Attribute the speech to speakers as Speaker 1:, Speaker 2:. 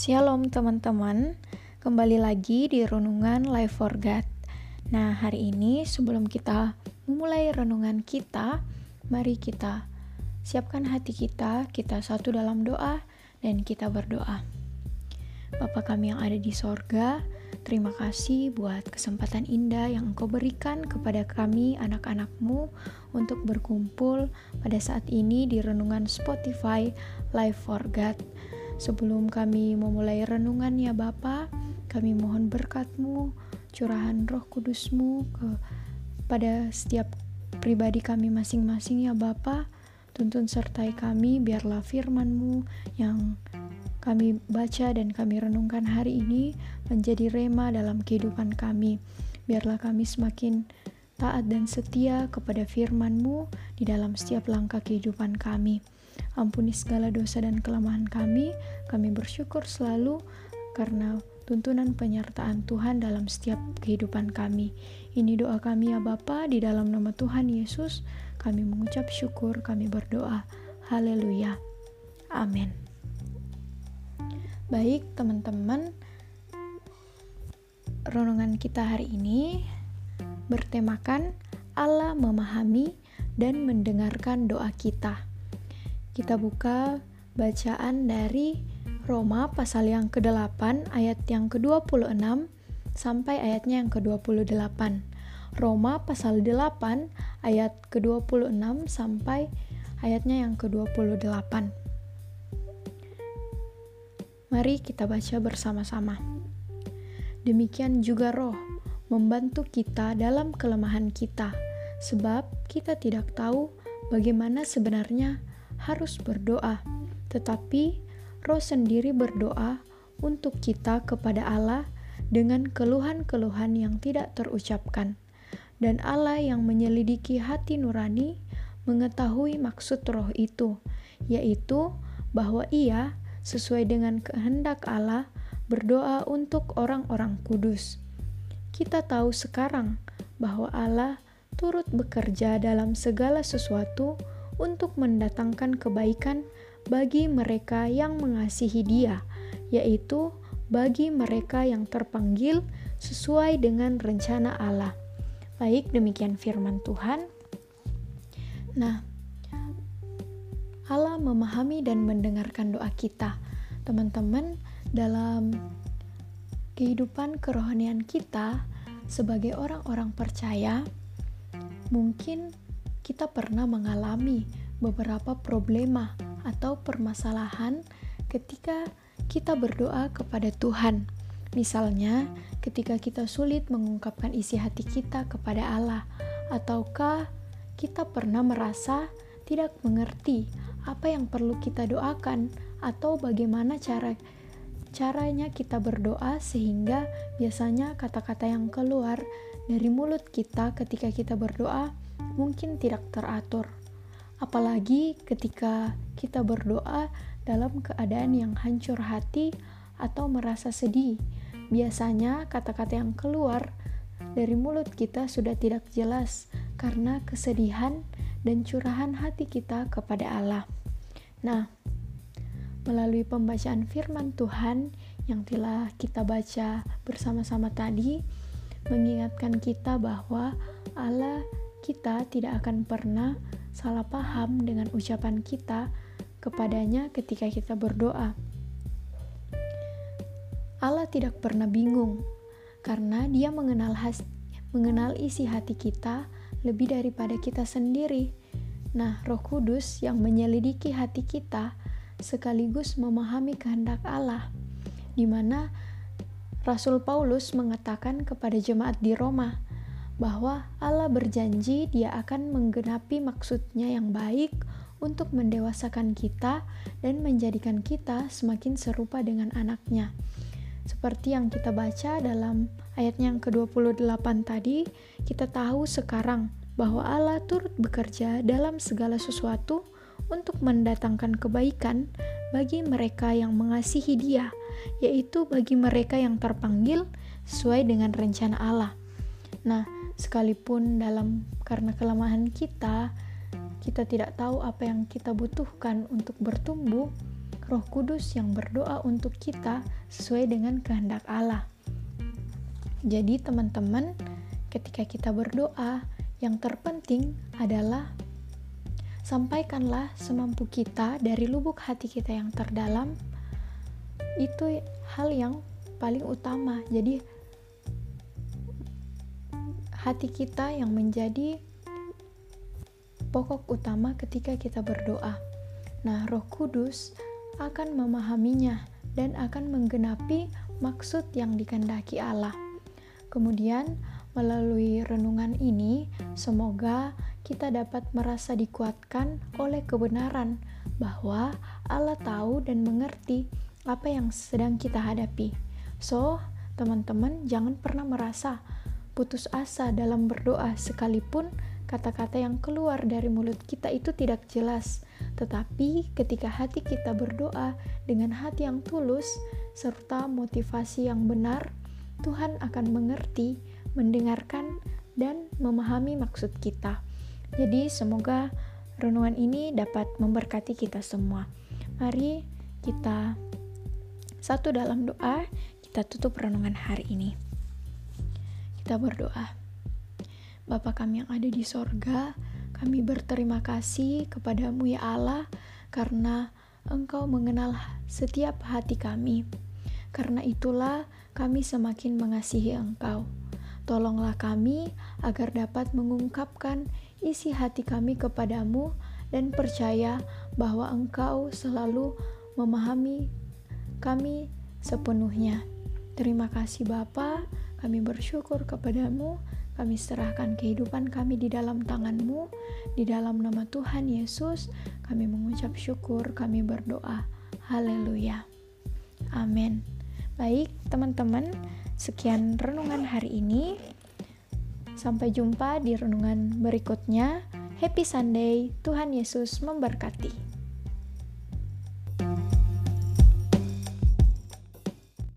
Speaker 1: Shalom teman-teman, kembali lagi di Renungan Life for God. Nah, hari ini sebelum kita memulai renungan kita, mari kita siapkan hati kita, kita satu dalam doa, dan kita berdoa. Bapa kami yang ada di sorga, terima kasih buat kesempatan indah yang Engkau berikan kepada kami anak-anakmu untuk berkumpul pada saat ini di renungan Spotify Life for God. Sebelum kami memulai renungan ya Bapa, kami mohon berkatmu, curahan roh kudusmu ke pada setiap pribadi kami masing-masing ya Bapa. Tuntun sertai kami, biarlah firmanmu yang kami baca dan kami renungkan hari ini menjadi rema dalam kehidupan kami. Biarlah kami semakin taat dan setia kepada firman-Mu di dalam setiap langkah kehidupan kami. Ampuni segala dosa dan kelemahan kami. Kami bersyukur selalu karena tuntunan penyertaan Tuhan dalam setiap kehidupan kami. Ini doa kami ya Bapa di dalam nama Tuhan Yesus. Kami mengucap syukur, kami berdoa. Haleluya. Amin. Baik, teman-teman. Renungan kita hari ini bertemakan Allah memahami dan mendengarkan doa kita. Kita buka bacaan dari Roma pasal yang ke-8 ayat yang ke-26 sampai ayatnya yang ke-28. Roma pasal 8 ayat ke-26 sampai ayatnya yang ke-28. Mari kita baca bersama-sama. Demikian juga roh membantu kita dalam kelemahan kita, sebab kita tidak tahu bagaimana sebenarnya harus berdoa, tetapi Roh sendiri berdoa untuk kita kepada Allah dengan keluhan-keluhan yang tidak terucapkan, dan Allah yang menyelidiki hati nurani mengetahui maksud Roh itu, yaitu bahwa Ia sesuai dengan kehendak Allah berdoa untuk orang-orang kudus. Kita tahu sekarang bahwa Allah turut bekerja dalam segala sesuatu untuk mendatangkan kebaikan bagi mereka yang mengasihi Dia, yaitu bagi mereka yang terpanggil sesuai dengan rencana Allah. Baik, demikian firman Tuhan. Nah, Allah memahami dan mendengarkan doa kita. Teman-teman, dalam kehidupan kerohanian kita sebagai orang-orang percaya, mungkin kita pernah mengalami beberapa problema atau permasalahan ketika kita berdoa kepada Tuhan. Misalnya, ketika kita sulit mengungkapkan isi hati kita kepada Allah, ataukah kita pernah merasa tidak mengerti apa yang perlu kita doakan, atau bagaimana cara caranya kita berdoa sehingga biasanya kata-kata yang keluar dari mulut kita ketika kita berdoa mungkin tidak teratur. Apalagi ketika kita berdoa dalam keadaan yang hancur hati atau merasa sedih. Biasanya kata-kata yang keluar dari mulut kita sudah tidak jelas karena kesedihan dan curahan hati kita kepada Allah. Nah, melalui pembacaan firman Tuhan yang telah kita baca bersama-sama tadi, mengingatkan kita bahwa Allah kita tidak akan pernah salah paham dengan ucapan kita kepadanya ketika kita berdoa. Allah tidak pernah bingung karena Dia mengenal has mengenal isi hati kita lebih daripada kita sendiri. Nah, Roh Kudus yang menyelidiki hati kita sekaligus memahami kehendak Allah, di mana Rasul Paulus mengatakan kepada jemaat di Roma bahwa Allah berjanji Dia akan menggenapi maksudnya yang baik untuk mendewasakan kita dan menjadikan kita semakin serupa dengan anaknya. Seperti yang kita baca dalam ayat yang ke-28 tadi, kita tahu sekarang bahwa Allah turut bekerja dalam segala sesuatu untuk mendatangkan kebaikan bagi mereka yang mengasihi Dia, yaitu bagi mereka yang terpanggil sesuai dengan rencana Allah. Nah, sekalipun dalam karena kelemahan kita, kita tidak tahu apa yang kita butuhkan untuk bertumbuh, Roh Kudus yang berdoa untuk kita sesuai dengan kehendak Allah. Jadi, teman-teman, ketika kita berdoa, yang terpenting adalah sampaikanlah semampu kita dari lubuk hati kita yang terdalam. Itu hal yang paling utama. Jadi, hati kita yang menjadi pokok utama ketika kita berdoa. Nah, Roh Kudus akan memahaminya dan akan menggenapi maksud yang dikehendaki Allah. Kemudian, melalui renungan ini, semoga kita dapat merasa dikuatkan oleh kebenaran bahwa Allah tahu dan mengerti apa yang sedang kita hadapi. So, teman-teman, jangan pernah merasa putus asa dalam berdoa, sekalipun kata-kata yang keluar dari mulut kita itu tidak jelas. Tetapi ketika hati kita berdoa dengan hati yang tulus serta motivasi yang benar, Tuhan akan mengerti, mendengarkan, dan memahami maksud kita. Jadi, semoga renungan ini dapat memberkati kita semua. Mari kita satu dalam doa, kita tutup renungan hari ini. Kita berdoa. Bapa kami yang ada di sorga, kami berterima kasih kepadamu ya Allah, karena Engkau mengenal setiap hati kami. Karena itulah kami semakin mengasihi Engkau. Tolonglah kami agar dapat mengungkapkan isi hati kami kepadamu dan percaya bahwa Engkau selalu memahami kami sepenuhnya. Terima kasih Bapa, kami bersyukur kepadamu kami serahkan kehidupan kami di dalam tanganmu, di dalam nama Tuhan Yesus, kami mengucap syukur, kami berdoa. Haleluya. Amin. Baik, teman-teman, sekian renungan hari ini. Sampai jumpa di renungan berikutnya. Happy Sunday, Tuhan Yesus memberkati.